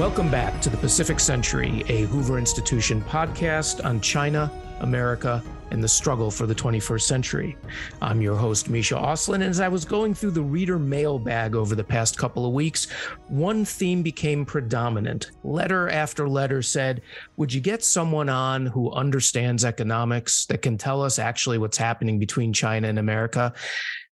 Welcome back to the Pacific Century, a Hoover Institution podcast on China, America, and the struggle for the 21st century. I'm your host, Michael Auslin, and as I was going through the reader mailbag over the past couple of weeks, one theme became predominant. Letter after letter said, Would you get someone on who understands economics that can tell us actually what's happening between China and America?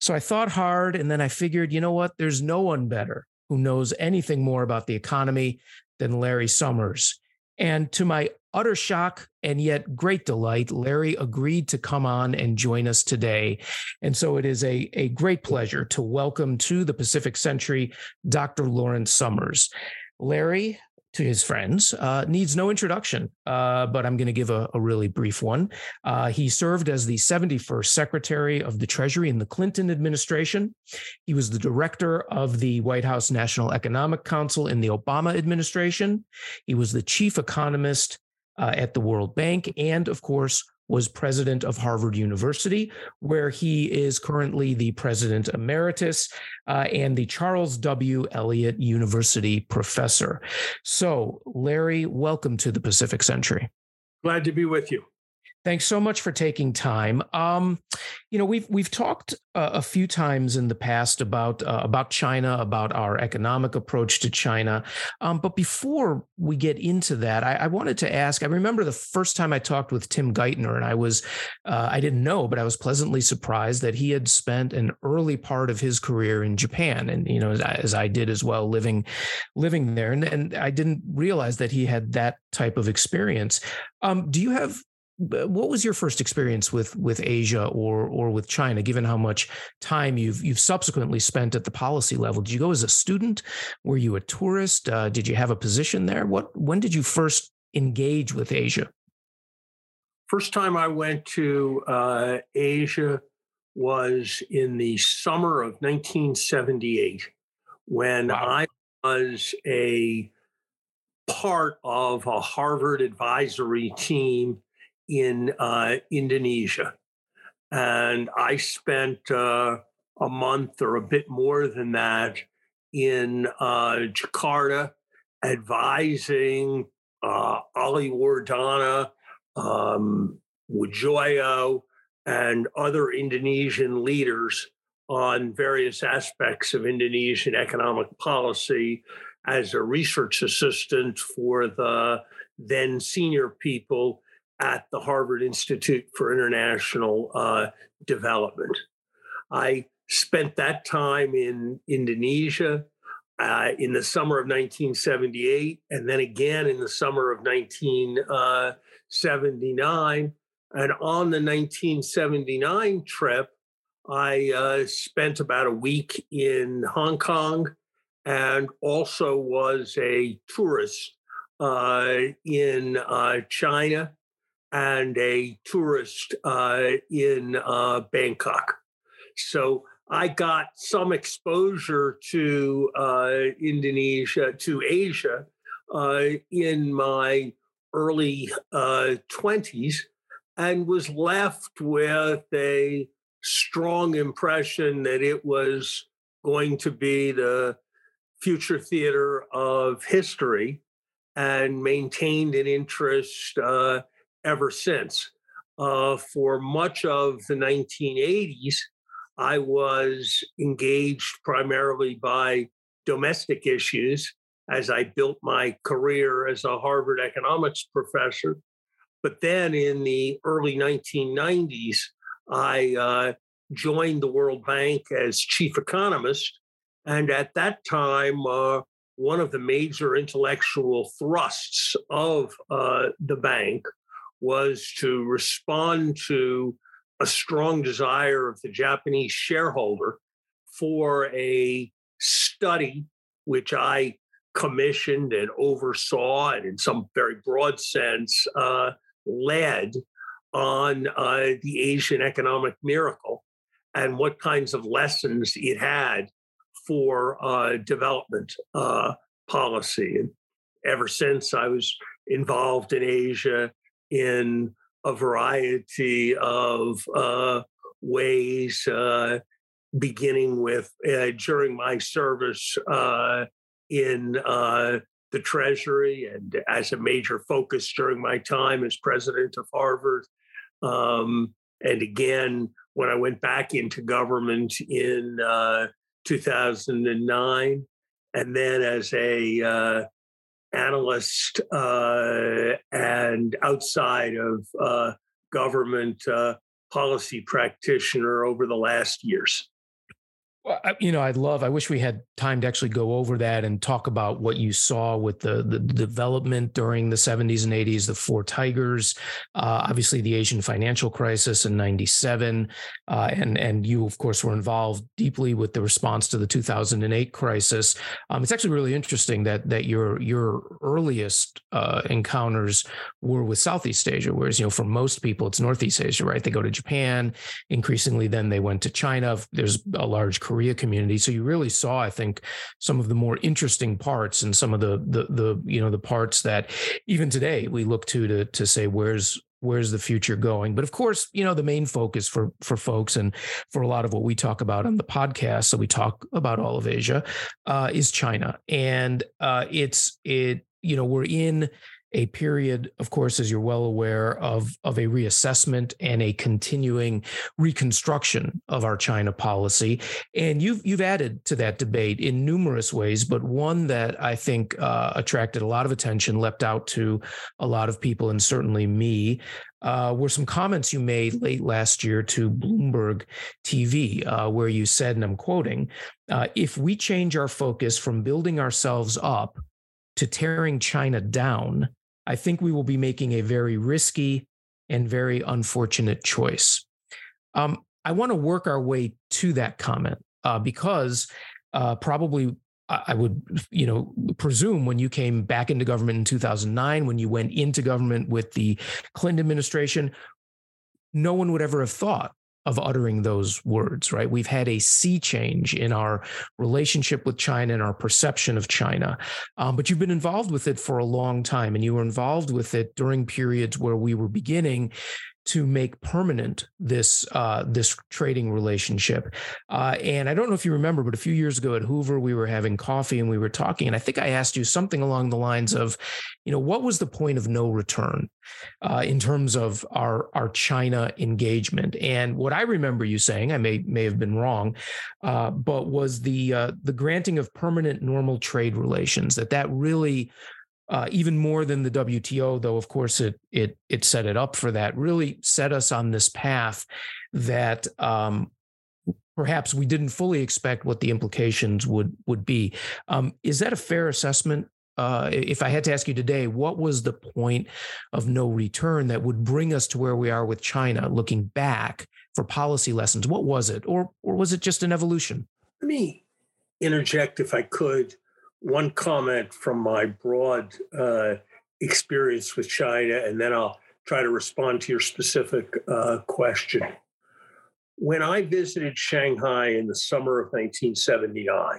So I thought hard, and then I figured, you know what? There's no one better who knows anything more about the economy than Larry Summers. And to my utter shock and yet great delight, Larry agreed to come on and join us today. And so it is a, a great pleasure to welcome to the Pacific Century Dr. Lawrence Summers. Larry, to his friends uh, needs no introduction, uh, but I'm going to give a, a, really brief one. Uh, he served as the 71st Secretary of the Treasury in the Clinton administration. He was the director of the White House National Economic Council in the Obama administration. He was the chief economist uh, at the World Bank, and of course, was president of Harvard University, where he is currently the president emeritus uh, and the Charles W. Eliot University professor. So, Larry, welcome to the Pacific Century. Glad to be with you. Thanks so much for taking time. Um, you know, we've we've talked uh, a few times in the past about uh, about China, about our economic approach to China. Um, but before we get into that, I, I, wanted to ask. I remember the first time I talked with Tim Geithner, and I was uh, I didn't know, but I was pleasantly surprised that he had spent an early part of his career in Japan, and you know, as, as I did as well, living living there, and, and I didn't realize that he had that type of experience. Um, do you have what was your first experience with with Asia or or with China? Given how much time you've you've subsequently spent at the policy level, did you go as a student? Were you a tourist? Uh, did you have a position there? What when did you first engage with Asia? First time I went to uh, Asia was in the summer of 1978 when wow. I was a part of a Harvard advisory team in uh, Indonesia. And I spent uh, a month or a bit more than that in uh, Jakarta advising uh, Ali Wardhana, um, Widjojo, and other Indonesian leaders on various aspects of Indonesian economic policy as a research assistant for the then senior people at the Harvard Institute for International uh, Development. I spent that time in Indonesia uh, in the summer of 1978, and then again in the summer of 1979. And on the 1979 trip, I uh, spent about a week in Hong Kong and also was a tourist uh, in uh, China and a tourist uh, in uh, Bangkok. So I got some exposure to uh, Indonesia, to Asia, uh, in my early 20s uh, and was left with a strong impression that it was going to be the future theater of history and maintained an interest uh, ever since. Uh, for much of the 1980s, I was engaged primarily by domestic issues as I built my career as a Harvard economics professor. But then in the early 1990s, I uh, joined the World Bank as chief economist. And at that time, uh, one of the major intellectual thrusts of uh, the bank was to respond to a strong desire of the Japanese shareholder for a study, which I commissioned and oversaw, and in some very broad sense, uh, led on uh, the Asian economic miracle and what kinds of lessons it had for uh, development uh, policy. And ever since I was involved in Asia in a variety of uh, ways, uh, beginning with uh, during my service uh, in uh, the Treasury and as a major focus during my time as president of Harvard. Um, and again, when I went back into government in uh, 2009, and then as a analyst uh, and outside of uh, government uh, policy practitioner over the last years. Well, you know, I'd love, I wish we had time to actually go over that and talk about what you saw with the, the development during the 70s and 80s, the four tigers, uh, obviously the Asian financial crisis in 97. Uh, and, and you, of course, were involved deeply with the response to the 2008 crisis. Um, it's actually really interesting that, that your, your earliest uh, encounters were with Southeast Asia, whereas, you know, for most people, it's Northeast Asia, right? They go to Japan, increasingly, then they went to China. There's a large community. So you really saw, I think, some of the more interesting parts and some of the the the you know the parts that even today we look to to to say where's where's the future going but of course you know the main focus for for folks and for a lot of what we talk about on the podcast so we talk about all of asia uh, is china and uh, it's it you know we're in a period, of course, as you're well aware, of, of a reassessment and a continuing reconstruction of our China policy. And you've you've added to that debate in numerous ways, but one that I think uh, attracted a lot of attention, leapt out to a lot of people, and certainly me, uh, were some comments you made late last year to Bloomberg TV, uh, where you said, and I'm quoting, uh, if we change our focus from building ourselves up to tearing China down, I think we will be making a very risky and very unfortunate choice. Um, I want to work our way to that comment uh, because uh, probably I would, you know, presume when you came back into government in 2009, when you went into government with the Clinton administration, no one would ever have thought of uttering those words, right? We've had a sea change in our relationship with China and our perception of China. Um, but you've been involved with it for a long time, and you were involved with it during periods where we were beginning to make permanent this uh, this trading relationship. Uh, and I don't know if you remember, but a few years ago at Hoover, we were having coffee and we were talking, and I think I asked you something along the lines of, you know, what was the point of no return uh, in terms of our our China engagement? And what I remember you saying, I may may have been wrong, uh, but was the uh, the granting of permanent normal trade relations that that really uh, even more than the WTO, though of course it it it set it up for that. Really set us on this path that um, perhaps we didn't fully expect what the implications would would be. Um, is that a fair assessment? Uh, if I had to ask you today, what was the point of no return that would bring us to where we are with China, looking back for policy lessons? What was it, or or was it just an evolution? Let me interject, if I could one comment from my broad uh, experience with China, and then I'll try to respond to your specific uh, question. When I visited Shanghai in the summer of 1979,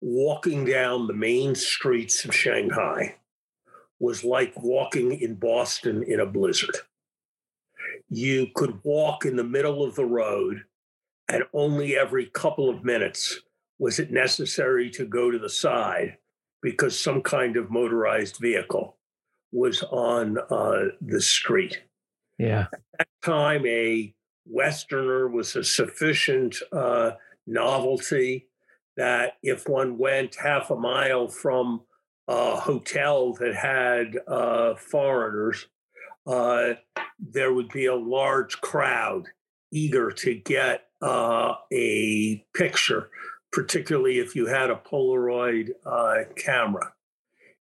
walking down the main streets of Shanghai was like walking in Boston in a blizzard. You could walk in the middle of the road, and only every couple of minutes was it necessary to go to the side because some kind of motorized vehicle was on uh, the street. Yeah. At that time, a Westerner was a sufficient uh, novelty that if one went half a mile from a hotel that had uh, foreigners, uh, there would be a large crowd eager to get uh, a picture particularly if you had a Polaroid uh, camera.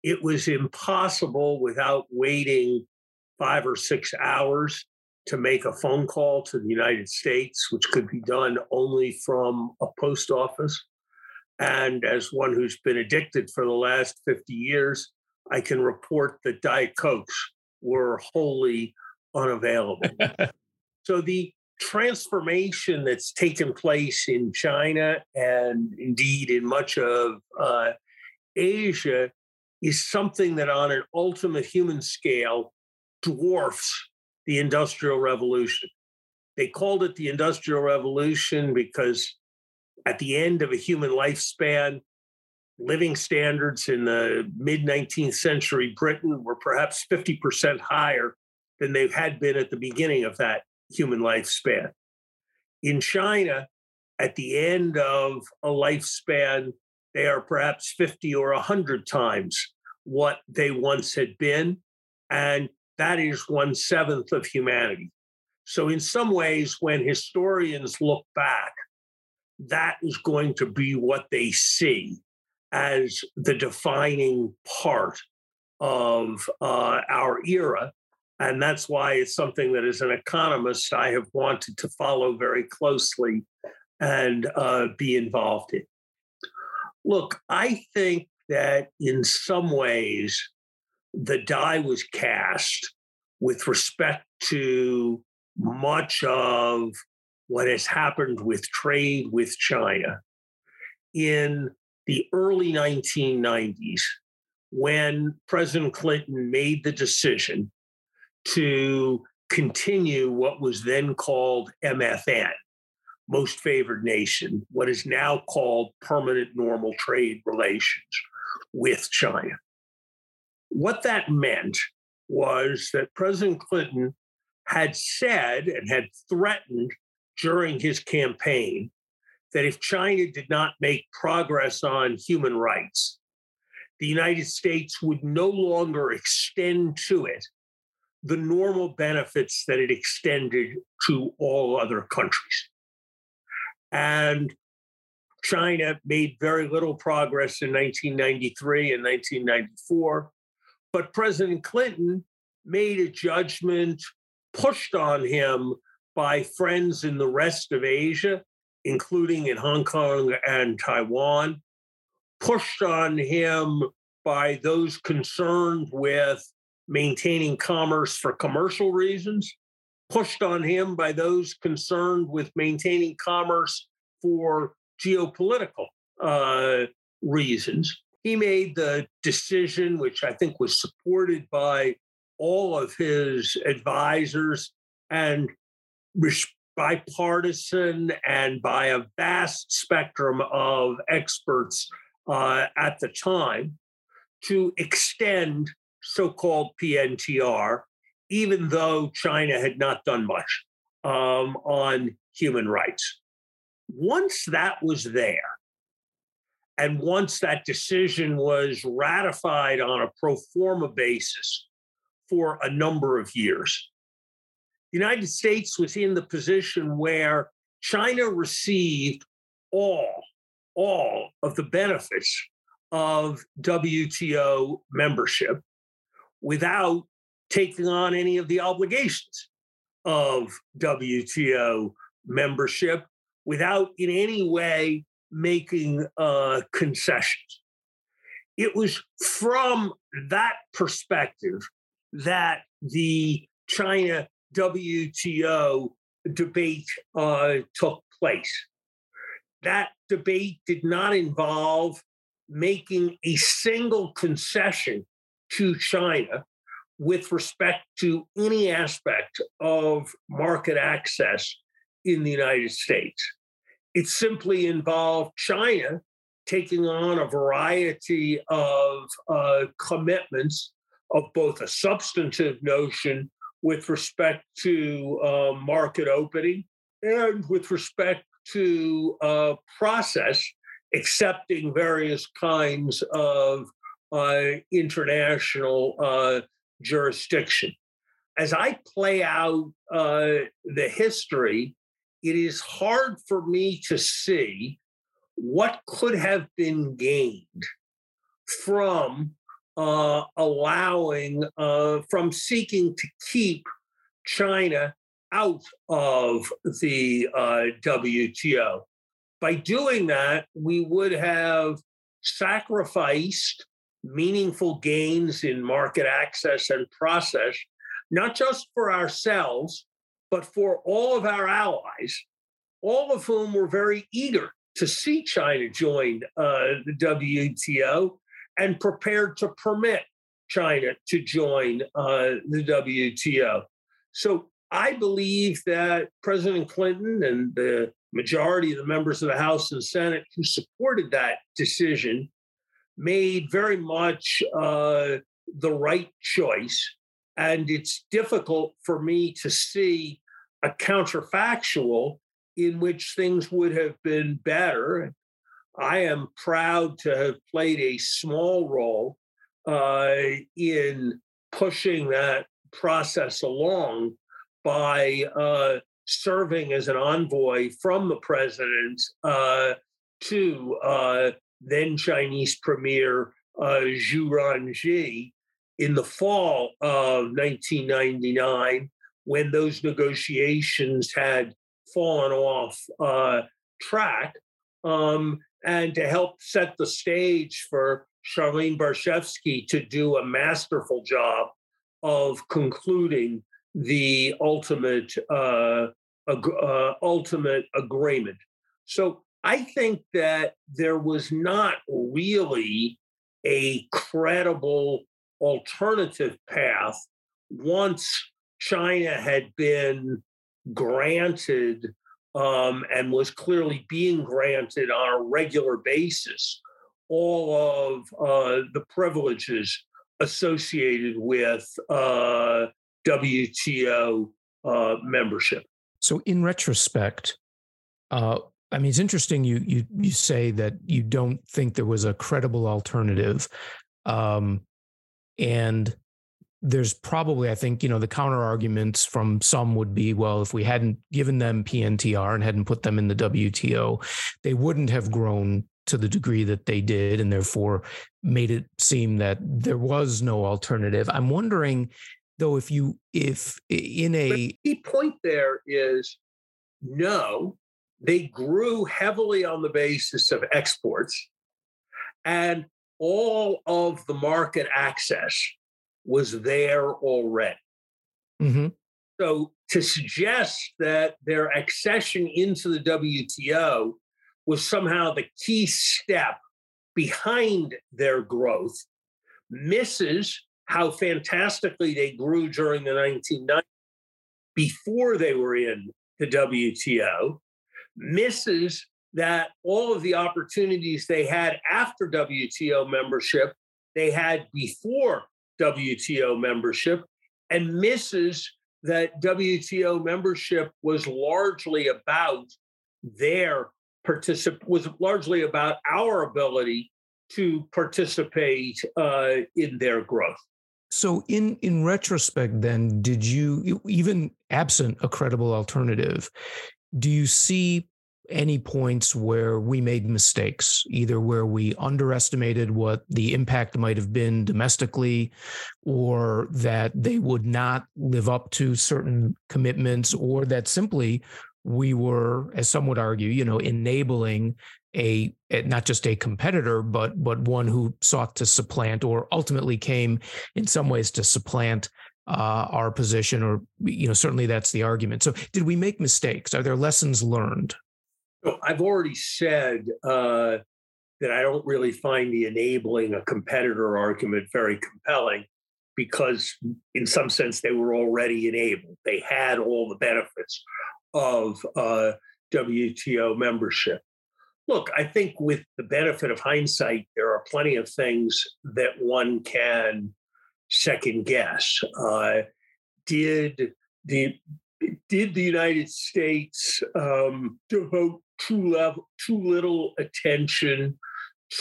It was impossible without waiting five or six hours to make a phone call to the United States, which could be done only from a post office. And as one who's been addicted for the last 50 years, I can report that Diet Cokes were wholly unavailable. so the transformation that's taken place in China and indeed in much of uh, Asia is something that, on an ultimate human scale, dwarfs the Industrial Revolution. They called it the Industrial Revolution because at the end of a human lifespan, living standards in the mid 19th century Britain were perhaps 50% higher than they had been at the beginning of that human lifespan. In China, at the end of a lifespan, they are perhaps 50 or 100 times what they once had been. And that is one seventh of humanity. So, in some ways, when historians look back, that is going to be what they see as the defining part of uh, our era. And that's why it's something that, as an economist, I have wanted to follow very closely and uh, be involved in. Look, I think that in some ways, the die was cast with respect to much of what has happened with trade with China in the early 1990s when President Clinton made the decision to continue what was then called MFN, most favored nation, what is now called permanent normal trade relations with China. What that meant was that President Clinton had said and had threatened during his campaign that if China did not make progress on human rights, the United States would no longer extend to it the normal benefits that it extended to all other countries. And China made very little progress in 1993 and 1994. But President Clinton made a judgment pushed on him by friends in the rest of Asia, including in Hong Kong and Taiwan, pushed on him by those concerned with maintaining commerce for commercial reasons, pushed on him by those concerned with maintaining commerce for geopolitical uh, reasons. He made the decision, which I think was supported by all of his advisors and bipartisan and by a vast spectrum of experts uh, at the time to extend so called PNTR, even though China had not done much um, on human rights. Once that was there, and once that decision was ratified on a pro forma basis for a number of years, the United States was in the position where China received all, all of the benefits of WTO membership without taking on any of the obligations of WTO membership without in any way making uh, concessions. It was from that perspective that the China WTO debate uh, took place. That debate did not involve making a single concession to China with respect to any aspect of market access in the United States. It simply involved China taking on a variety of uh, commitments of both a substantive notion with respect to uh, market opening and with respect to uh, process accepting various kinds of international uh, jurisdiction. As I play out uh, the history, it is hard for me to see what could have been gained from uh, allowing, uh, from seeking to keep China out of the uh, WTO. By doing that, we would have sacrificed meaningful gains in market access and process, not just for ourselves, but for all of our allies, all of whom were very eager to see China join uh, the WTO and prepared to permit China to join uh, the WTO. So I believe that President Clinton and the majority of the members of the House and Senate who supported that decision made very much uh, the right choice. And it's difficult for me to see a counterfactual in which things would have been better. I am proud to have played a small role uh, in pushing that process along by uh, serving as an envoy from the president uh, to uh, then Chinese Premier uh, Zhu Rongji in the fall of 1999 when those negotiations had fallen off uh, track um, and to help set the stage for Charlene Barshefsky to do a masterful job of concluding the ultimate uh, ag- uh, ultimate agreement. So I think that there was not really a credible alternative path once China had been granted um, and was clearly being granted on a regular basis all of uh, the privileges associated with uh, WTO uh, membership. So, in retrospect, uh, I mean, it's interesting. You you you say that you don't think there was a credible alternative, um, and there's probably, I think, you know, the counter arguments from some would be, well, if we hadn't given them PNTR and hadn't put them in the WTO, they wouldn't have grown to the degree that they did, and therefore made it seem that there was no alternative. I'm wondering, though, if you, if in a the key point there is no, they grew heavily on the basis of exports, and all of the market access was there already. mm-hmm. So to suggest that their accession into the WTO was somehow the key step behind their growth misses how fantastically they grew during the 1990s before they were in the WTO, misses that all of the opportunities they had after WTO membership, they had before WTO membership, and misses that WTO membership was largely about their particip was largely about our ability to participate uh, in their growth. So, in in retrospect, then, did you even absent a credible alternative, do you see any points where we made mistakes, either where we underestimated what the impact might have been domestically, or that they would not live up to certain commitments, or that simply we were, as some would argue, you know, enabling a not just a competitor, but but one who sought to supplant or ultimately came in some ways to supplant uh, our position, or you know, certainly that's the argument. So, did we make mistakes? Are there lessons learned? I've already said uh, that I don't really find the enabling a competitor argument very compelling because, in some sense, they were already enabled. They had all the benefits of uh, WTO membership. Look, I think with the benefit of hindsight, there are plenty of things that one can second guess. Uh, did the did the United States um, devote too level, too little attention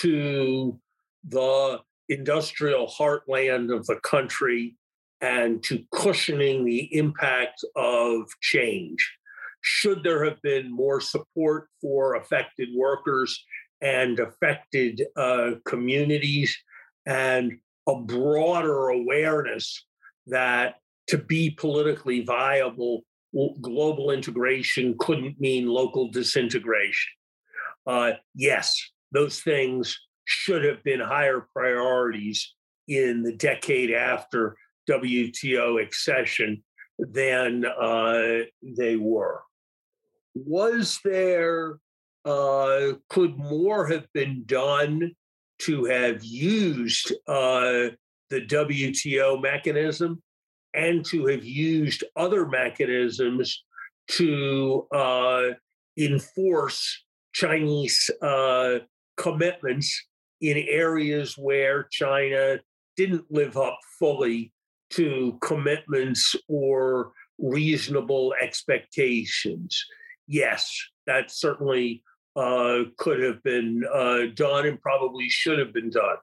to the industrial heartland of the country and to cushioning the impact of change? Should there have been more support for affected workers and affected uh, communities and a broader awareness that to be politically viable, global integration couldn't mean local disintegration. Uh, yes, those things should have been higher priorities in the decade after WTO accession than uh, they were. Was there, uh, could more have been done to have used uh, the WTO mechanism and to have used other mechanisms to uh, enforce Chinese uh, commitments in areas where China didn't live up fully to commitments or reasonable expectations. Yes, that's certainly uh, could have been uh, done and probably should have been done.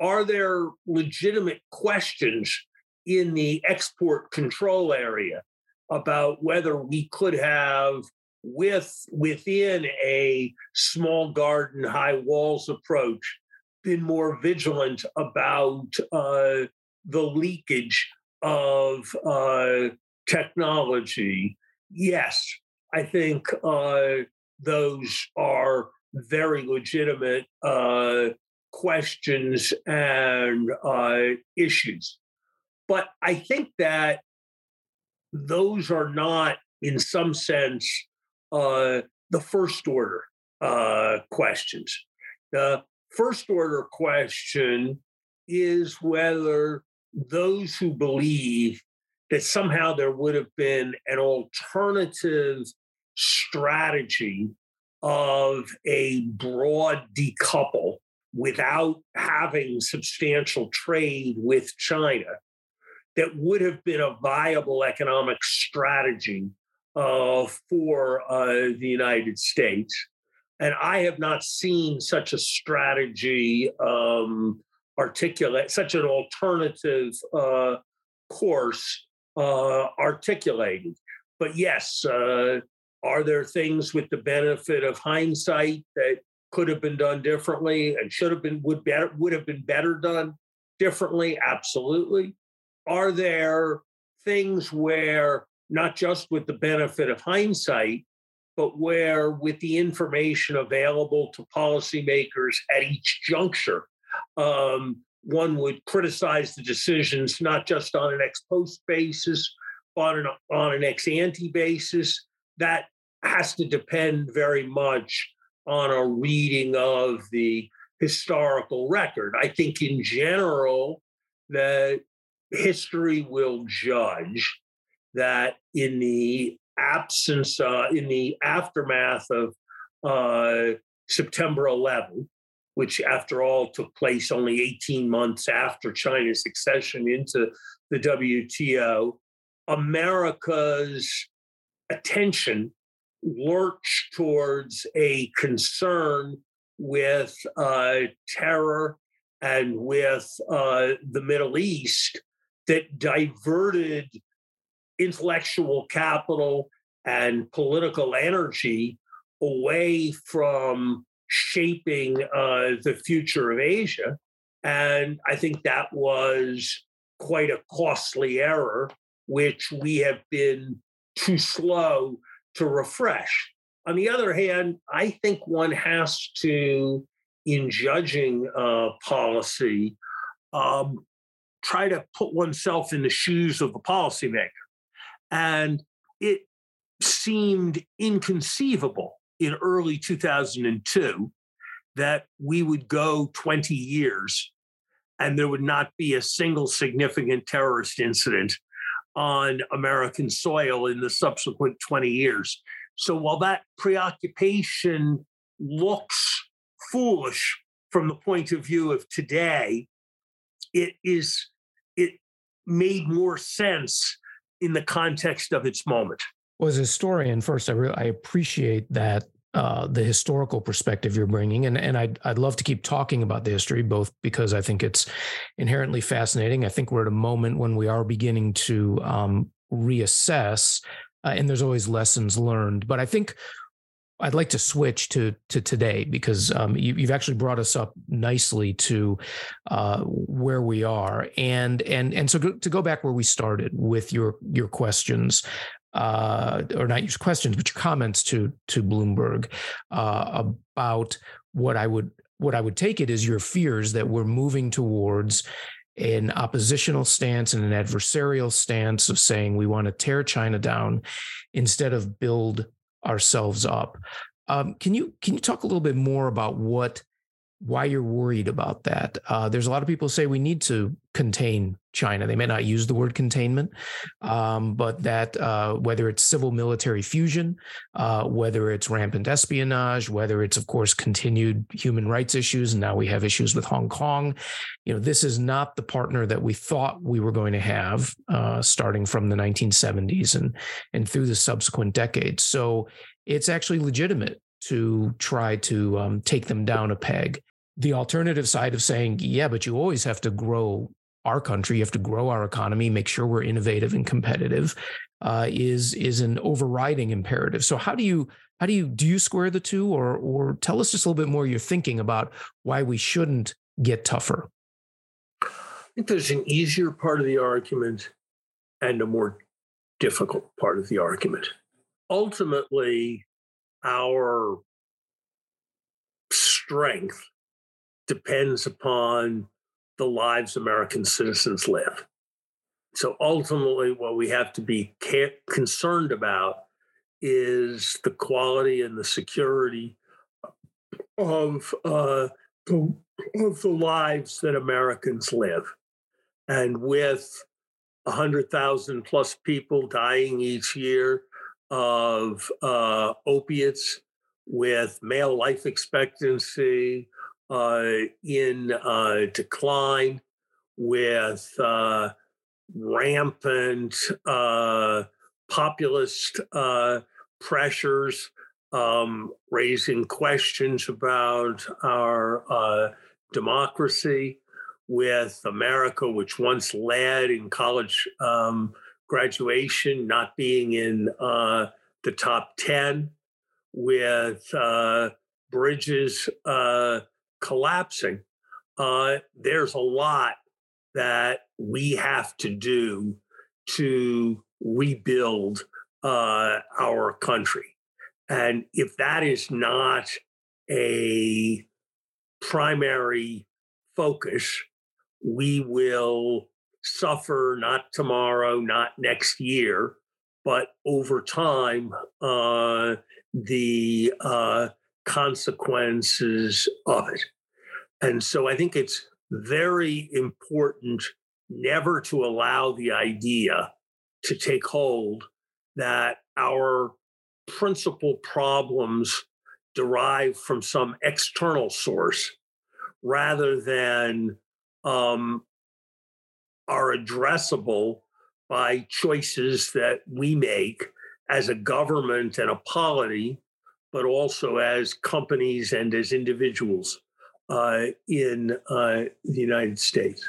Are there legitimate questions in the export control area about whether we could have with within a small garden high walls approach been more vigilant about uh, the leakage of uh, technology yes i think uh, those are very legitimate uh, questions and uh, issues but I think that those are not, in some sense, uh, the first order uh, questions. The first order question is whether those who believe that somehow there would have been an alternative strategy of a broad decouple without having substantial trade with China that would have been a viable economic strategy uh, for uh, the United States. And I have not seen such a strategy um, articulate, such an alternative uh, course uh, articulated. But yes, uh, are there things with the benefit of hindsight that could have been done differently and should have been would better would have been better done differently? Absolutely are there things where not just with the benefit of hindsight, but where with the information available to policymakers at each juncture, um, one would criticize the decisions not just on an ex post basis, but on an, on an ex ante basis. That has to depend very much on a reading of the historical record. I think in general that history will judge that in the absence, uh, in the aftermath of uh, September 11, which after all took place only 18 months after China's accession into the WTO, America's attention lurched towards a concern with uh, terror and with uh, the Middle East that diverted intellectual capital and political energy away from shaping uh, the future of Asia. And I think that was quite a costly error, which we have been too slow to refresh. On the other hand, I think one has to, in judging uh, policy, um, try to put oneself in the shoes of the policymaker. And it seemed inconceivable in early 2002 that we would go 20 years and there would not be a single significant terrorist incident on American soil in the subsequent 20 years. So while that preoccupation looks foolish from the point of view of today, it is it made more sense in the context of its moment. Well, as a historian, first, I, I appreciate that uh, the historical perspective you're bringing, and and I'd I'd love to keep talking about the history, both because I think it's inherently fascinating. I think we're at a moment when we are beginning to um, reassess, uh, and there's always lessons learned. But I think I'd like to switch to to today because um, you, have actually brought us up nicely to uh, where we are, and and and so to go back where we started with your your questions, uh, or not your questions, but your comments to to Bloomberg uh, about what I would what I would take it is your fears that we're moving towards an oppositional stance and an adversarial stance of saying we want to tear China down instead of build ourselves up. Um, can you can you talk a little bit more about what why you're worried about that. Uh, there's a lot of people say we need to contain China. They may not use the word containment, um, but that uh, whether it's civil military fusion, uh, whether it's rampant espionage, whether it's, of course, continued human rights issues, and now we have issues with Hong Kong, you know, this is not the partner that we thought we were going to have uh, starting from the 1970s and, and through the subsequent decades. So it's actually legitimate to try to um, take them down a peg the alternative side of saying, yeah, but you always have to grow our country, you have to grow our economy, make sure we're innovative and competitive, uh, is is an overriding imperative. So how do you how do you do you square the two, or or tell us just a little bit more your thinking about why we shouldn't get tougher? I think there's an easier part of the argument and a more difficult part of the argument. Ultimately, our strength depends upon the lives American citizens live. So ultimately, what we have to be concerned about is the quality and the security of uh, the, of the lives that Americans live. And with 100,000 plus people dying each year of uh, opiates, with male life expectancy in uh, decline with uh, rampant populist pressures um, raising questions about our uh, democracy, with America, which once led in college um, graduation, not being in uh, the top 10, with uh, bridges collapsing, uh, there's a lot that we have to do to rebuild uh, our country. And if that is not a primary focus, we will suffer not tomorrow, not next year, but over time, uh, the uh, consequences of it. And so I think it's very important never to allow the idea to take hold that our principal problems derive from some external source rather than um, are addressable by choices that we make as a government and a polity, but also as companies and as individuals uh, in uh, the United States.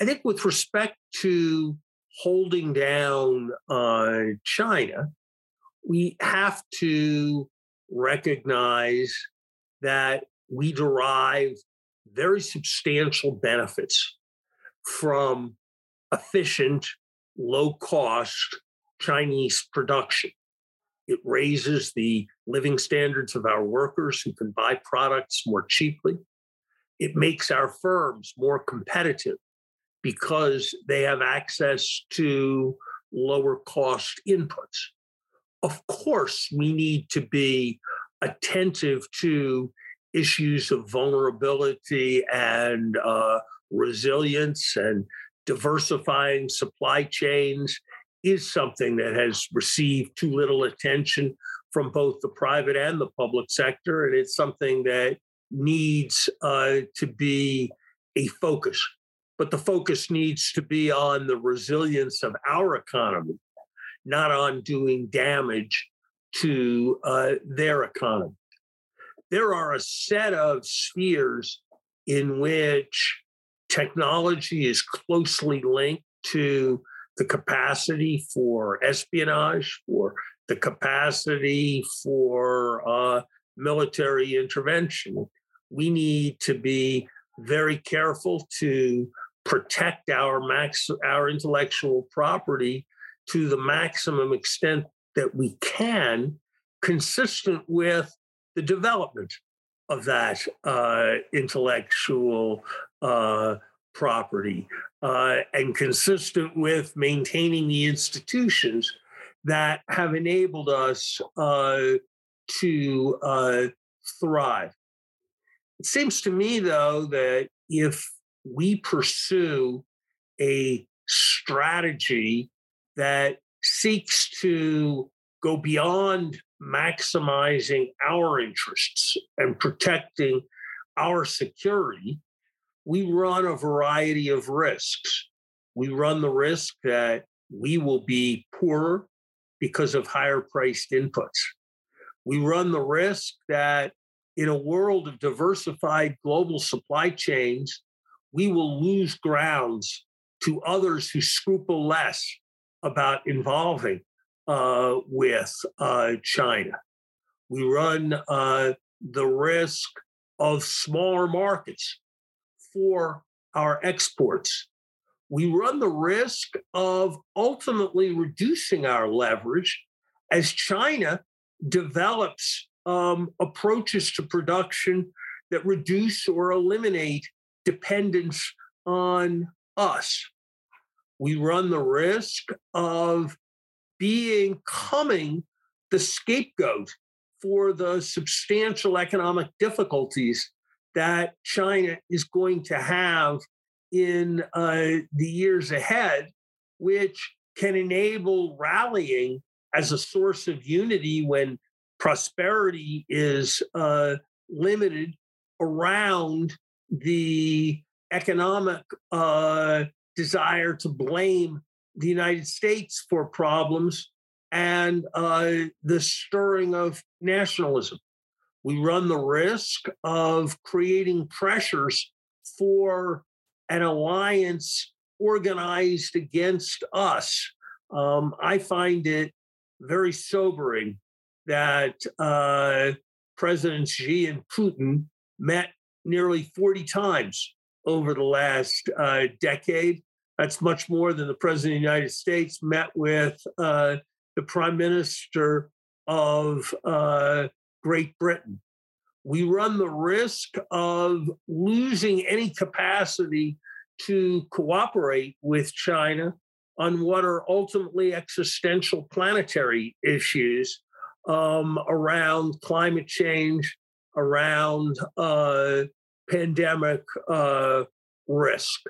I think with respect to holding down uh, China, we have to recognize that we derive very substantial benefits from efficient, low cost Chinese production. It raises the living standards of our workers who can buy products more cheaply. It makes our firms more competitive because they have access to lower cost inputs. Of course, we need to be attentive to issues of vulnerability and uh, resilience and diversifying supply chains is something that has received too little attention from both the private and the public sector. And it's something that needs uh, to be a focus. But the focus needs to be on the resilience of our economy, not on doing damage to uh, their economy. There are a set of spheres in which technology is closely linked to the capacity for espionage, for the capacity for uh, military intervention. We need to be very careful to protect our max our intellectual property to the maximum extent that we can, consistent with the development of that uh, intellectual uh, property uh, and consistent with maintaining the institutions that have enabled us uh, to uh, thrive. It seems to me, though, that if we pursue a strategy that seeks to go beyond maximizing our interests and protecting our security, we run a variety of risks. We run the risk that we will be poorer because of higher priced inputs. We run the risk that in a world of diversified global supply chains, we will lose grounds to others who scruple less about involving uh, with uh, China. We run uh, the risk of smaller markets for our exports. We run the risk of ultimately reducing our leverage as China develops um, approaches to production that reduce or eliminate dependence on us. We run the risk of being coming the scapegoat for the substantial economic difficulties that China is going to have in uh, the years ahead, which can enable rallying as a source of unity when prosperity is uh, limited around the economic uh, desire to blame the United States for problems and uh, the stirring of nationalism. We run the risk of creating pressures for an alliance organized against us. Um, I find it very sobering that uh, Presidents Xi and Putin met nearly 40 times over the last uh, decade. That's much more than the President of the United States met with uh, the Prime Minister of uh, Great Britain. We run the risk of losing any capacity to cooperate with China on what are ultimately existential planetary issues um, around climate change, around uh, pandemic uh, risk.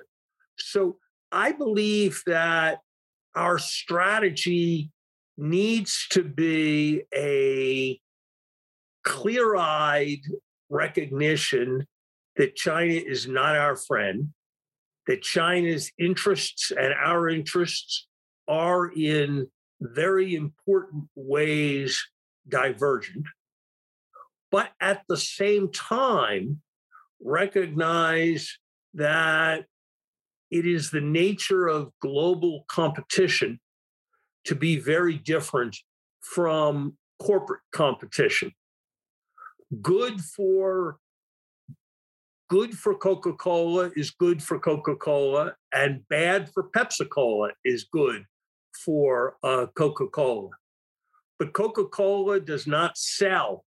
So I believe that our strategy needs to be a clear eyed recognition that China is not our friend, that China's interests and our interests are in very important ways divergent, but at the same time, recognize that it is the nature of global competition to be very different from corporate competition. Good for good for Coca-Cola is good for Coca-Cola, and bad for Pepsi-Cola is good for uh, Coca-Cola. But Coca-Cola does not sell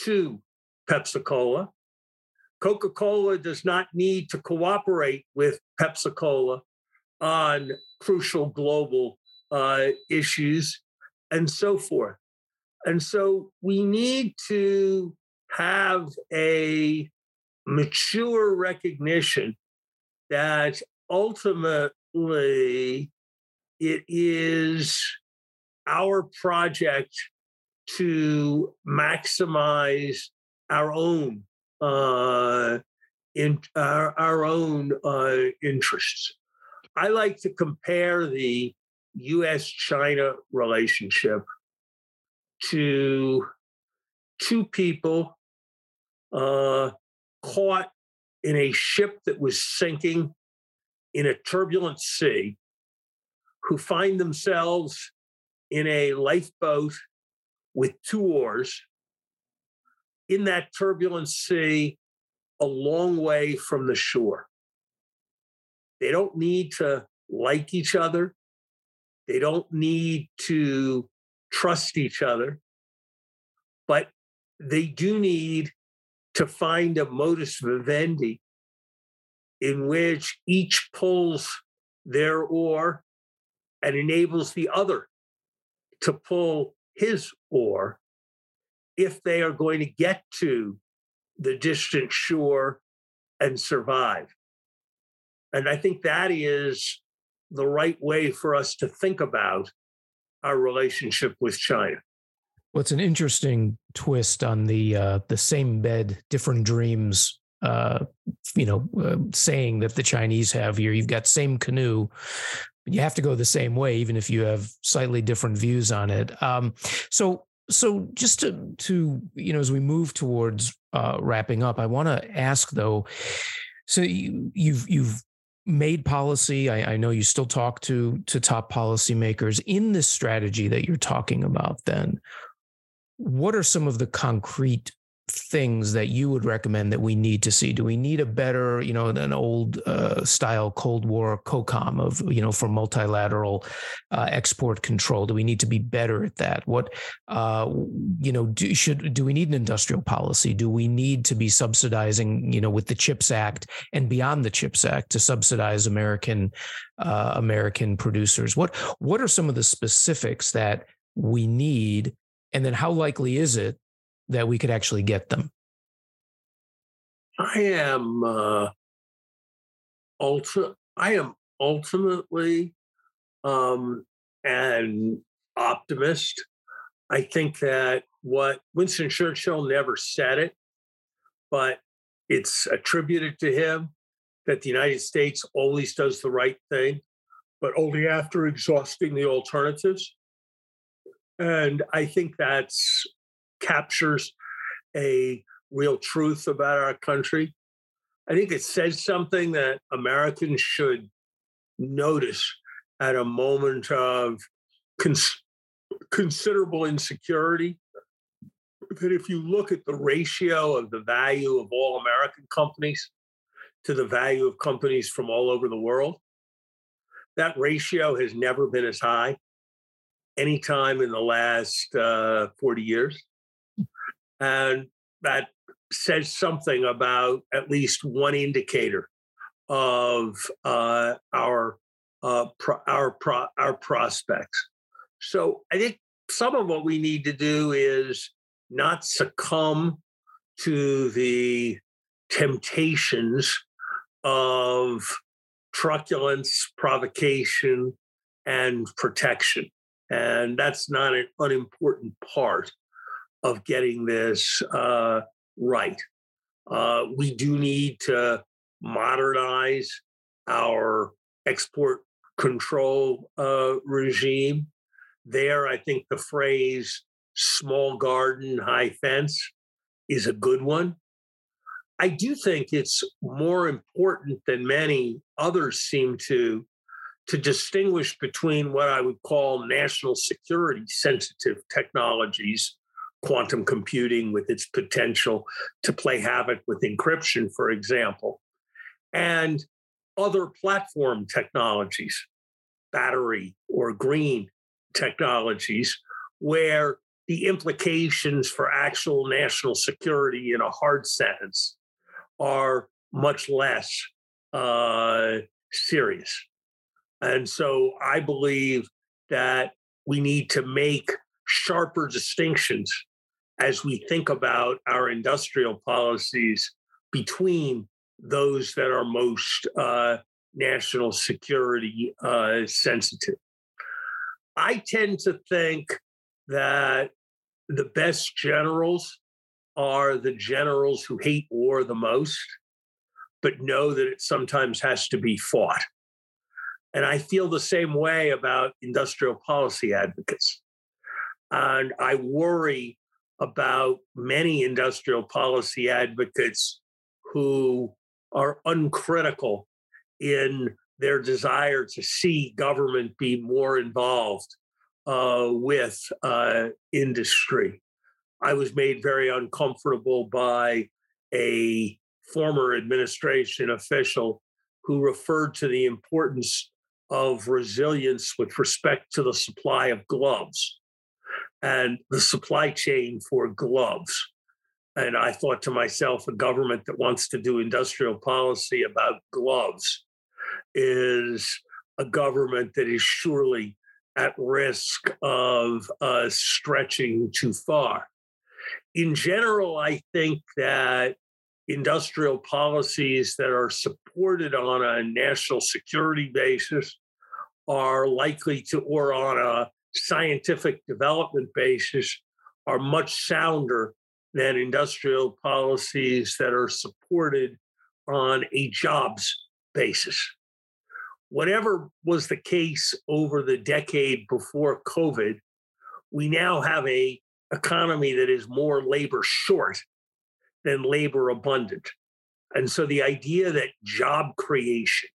to Pepsi-Cola. Coca-Cola does not need to cooperate with Pepsi-Cola on crucial global uh, issues and so forth. And so we need to have a mature recognition that ultimately it is our project to maximize our own uh, in our, our own uh, interests. I like to compare the U.S. China relationship to two people uh, caught in a ship that was sinking in a turbulent sea who find themselves in a lifeboat with two oars in that turbulent sea a long way from the shore. They don't need to like each other. They don't need to trust each other, but they do need to find a modus vivendi in which each pulls their oar and enables the other to pull his oar if they are going to get to the distant shore and survive. And I think that is the right way for us to think about our relationship with China. Well, it's an interesting twist on the uh, the same bed, different dreams. Uh, you know, uh, saying that the Chinese have here. You've got same canoe, you have to go the same way, even if you have slightly different views on it. Um, so, so just to to you know, as we move towards uh, wrapping up, I want to ask though. So you, you've you've made policy. I, I, know you still talk to to top policymakers in this strategy that you're talking about. Then, what are some of the concrete things that you would recommend that we need to see? Do we need a better, you know, an old uh, style Cold War COCOM of, you know, for multilateral uh, export control? Do we need to be better at that? What, uh, you know, do, should do we need an industrial policy? Do we need to be subsidizing, you know, with the Chips Act and beyond the Chips Act to subsidize American uh, American producers? What what are some of the specifics that we need? And then how likely is it that we could actually get them? I am uh, I am ultimately um, an optimist. I think that what Winston Churchill never said it, but it's attributed to him that the United States always does the right thing, but only after exhausting the alternatives. And I think that's captures a real truth about our country. I think it says something that Americans should notice at a moment of cons- considerable insecurity. That if you look at the ratio of the value of all American companies to the value of companies from all over the world, that ratio has never been as high anytime in the last uh, 40 years. And that says something about at least one indicator of uh, our uh, pro- our pro- our prospects. So I think some of what we need to do is not succumb to the temptations of truculence, provocation, and protection. And that's not an unimportant part of getting this uh, right. Uh, we do need to modernize our export control uh, regime. There, I think the phrase small garden, high fence is a good one. I do think it's more important than many others seem to to distinguish between what I would call national security sensitive technologies quantum computing with its potential to play havoc with encryption, for example, and other platform technologies, battery or green technologies, where the implications for actual national security in a hard sense are much less uh, serious. And so I believe that we need to make sharper distinctions as we think about our industrial policies between those that are most uh, national security uh, sensitive. I tend to think that the best generals are the generals who hate war the most, but know that it sometimes has to be fought. And I feel the same way about industrial policy advocates. And I worry about many industrial policy advocates who are uncritical in their desire to see government be more involved uh, with uh, industry. I was made very uncomfortable by a former administration official who referred to the importance of resilience with respect to the supply of gloves and the supply chain for gloves. And I thought to myself, a government that wants to do industrial policy about gloves is a government that is surely at risk of uh, stretching too far. In general, I think that industrial policies that are supported on a national security basis are likely to, or on a scientific development basis, are much sounder than industrial policies that are supported on a jobs basis. Whatever was the case over the decade before COVID, we now have a economy that is more labor short than labor abundant. And so the idea that job creation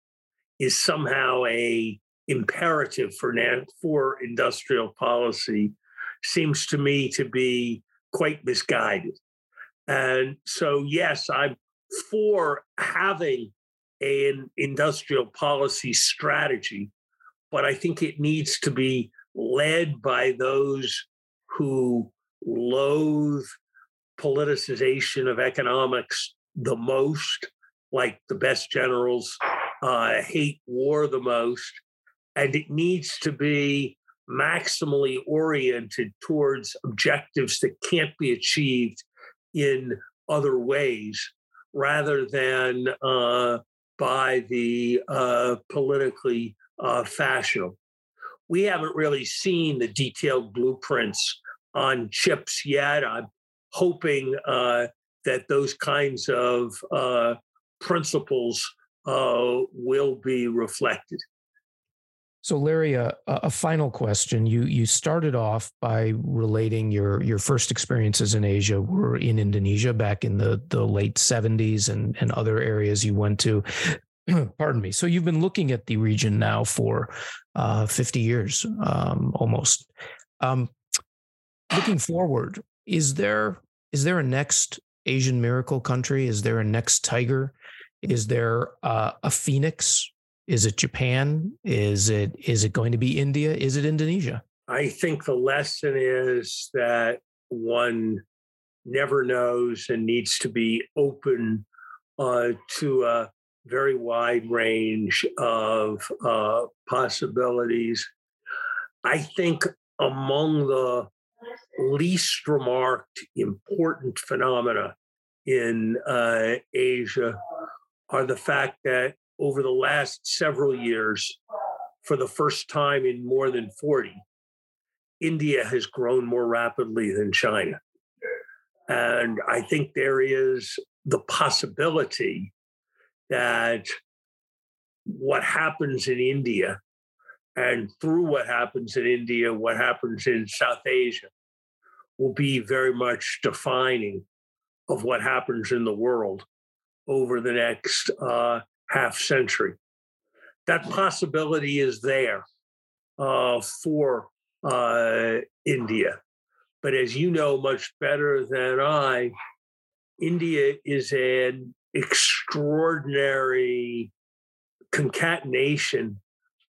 is somehow a imperative for for industrial policy seems to me to be quite misguided. And so yes, I'm for having an industrial policy strategy, but I think it needs to be led by those who loathe politicization of economics the most, like the best generals uh, hate war the most. And it needs to be maximally oriented towards objectives that can't be achieved in other ways rather than uh, by the uh, politically uh, fashionable. We haven't really seen the detailed blueprints on chips yet. I'm hoping uh, that those kinds of uh, principles uh, will be reflected. So, Larry, a, a, final question. You you started off by relating your your first experiences in Asia were in Indonesia back in the the late seventies and and other areas you went to. Pardon me. So you've been looking at the region now for uh, fifty years, um, almost. Um, looking forward, is there is there a next Asian miracle country? Is there a next tiger? Is there uh, a phoenix? Is it Japan? Is it is it going to be India? Is it Indonesia? I think the lesson is that one never knows and needs to be open uh, to a very wide range of uh, possibilities. I think among the least remarked important phenomena in uh, Asia are the fact that over the last several years, for the first time in more than 40, India has grown more rapidly than China. And I think there is the possibility that what happens in India and through what happens in India, what happens in South Asia will be very much defining of what happens in the world over the next uh, half century. That possibility is there uh, for uh, India. But as you know much better than I, India is an extraordinary concatenation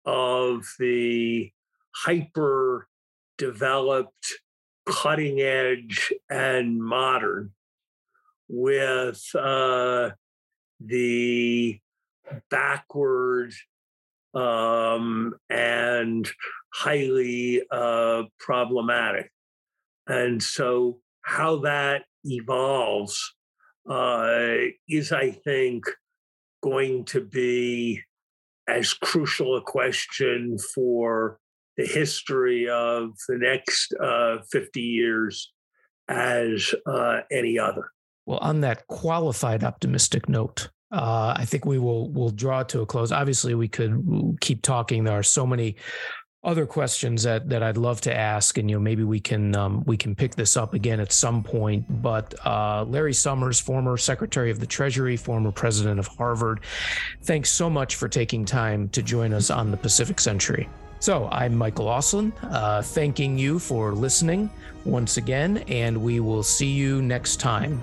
of the hyper developed cutting edge and modern with uh, the backward um, and highly uh, problematic. And so, how that evolves uh, is, I think, going to be as crucial a question for the history of the next uh, 50 years as uh, any other. Well, on that qualified optimistic note, uh, I think we will will draw to a close. Obviously, we could keep talking. There are so many other questions that that I'd love to ask, and you know maybe we can um, we can pick this up again at some point. But uh, Larry Summers, former Secretary of the Treasury, former President of Harvard, thanks so much for taking time to join us on the Pacific Century. So I'm Michael Auslin, uh, thanking you for listening once again, and we will see you next time.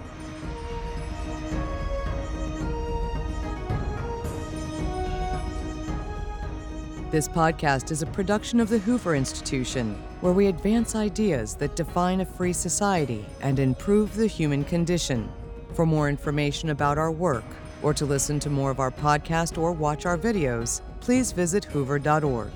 This podcast is a production of the Hoover Institution, where we advance ideas that define a free society and improve the human condition. For more information about our work, or to listen to more of our podcast or watch our videos, please visit hoover.org.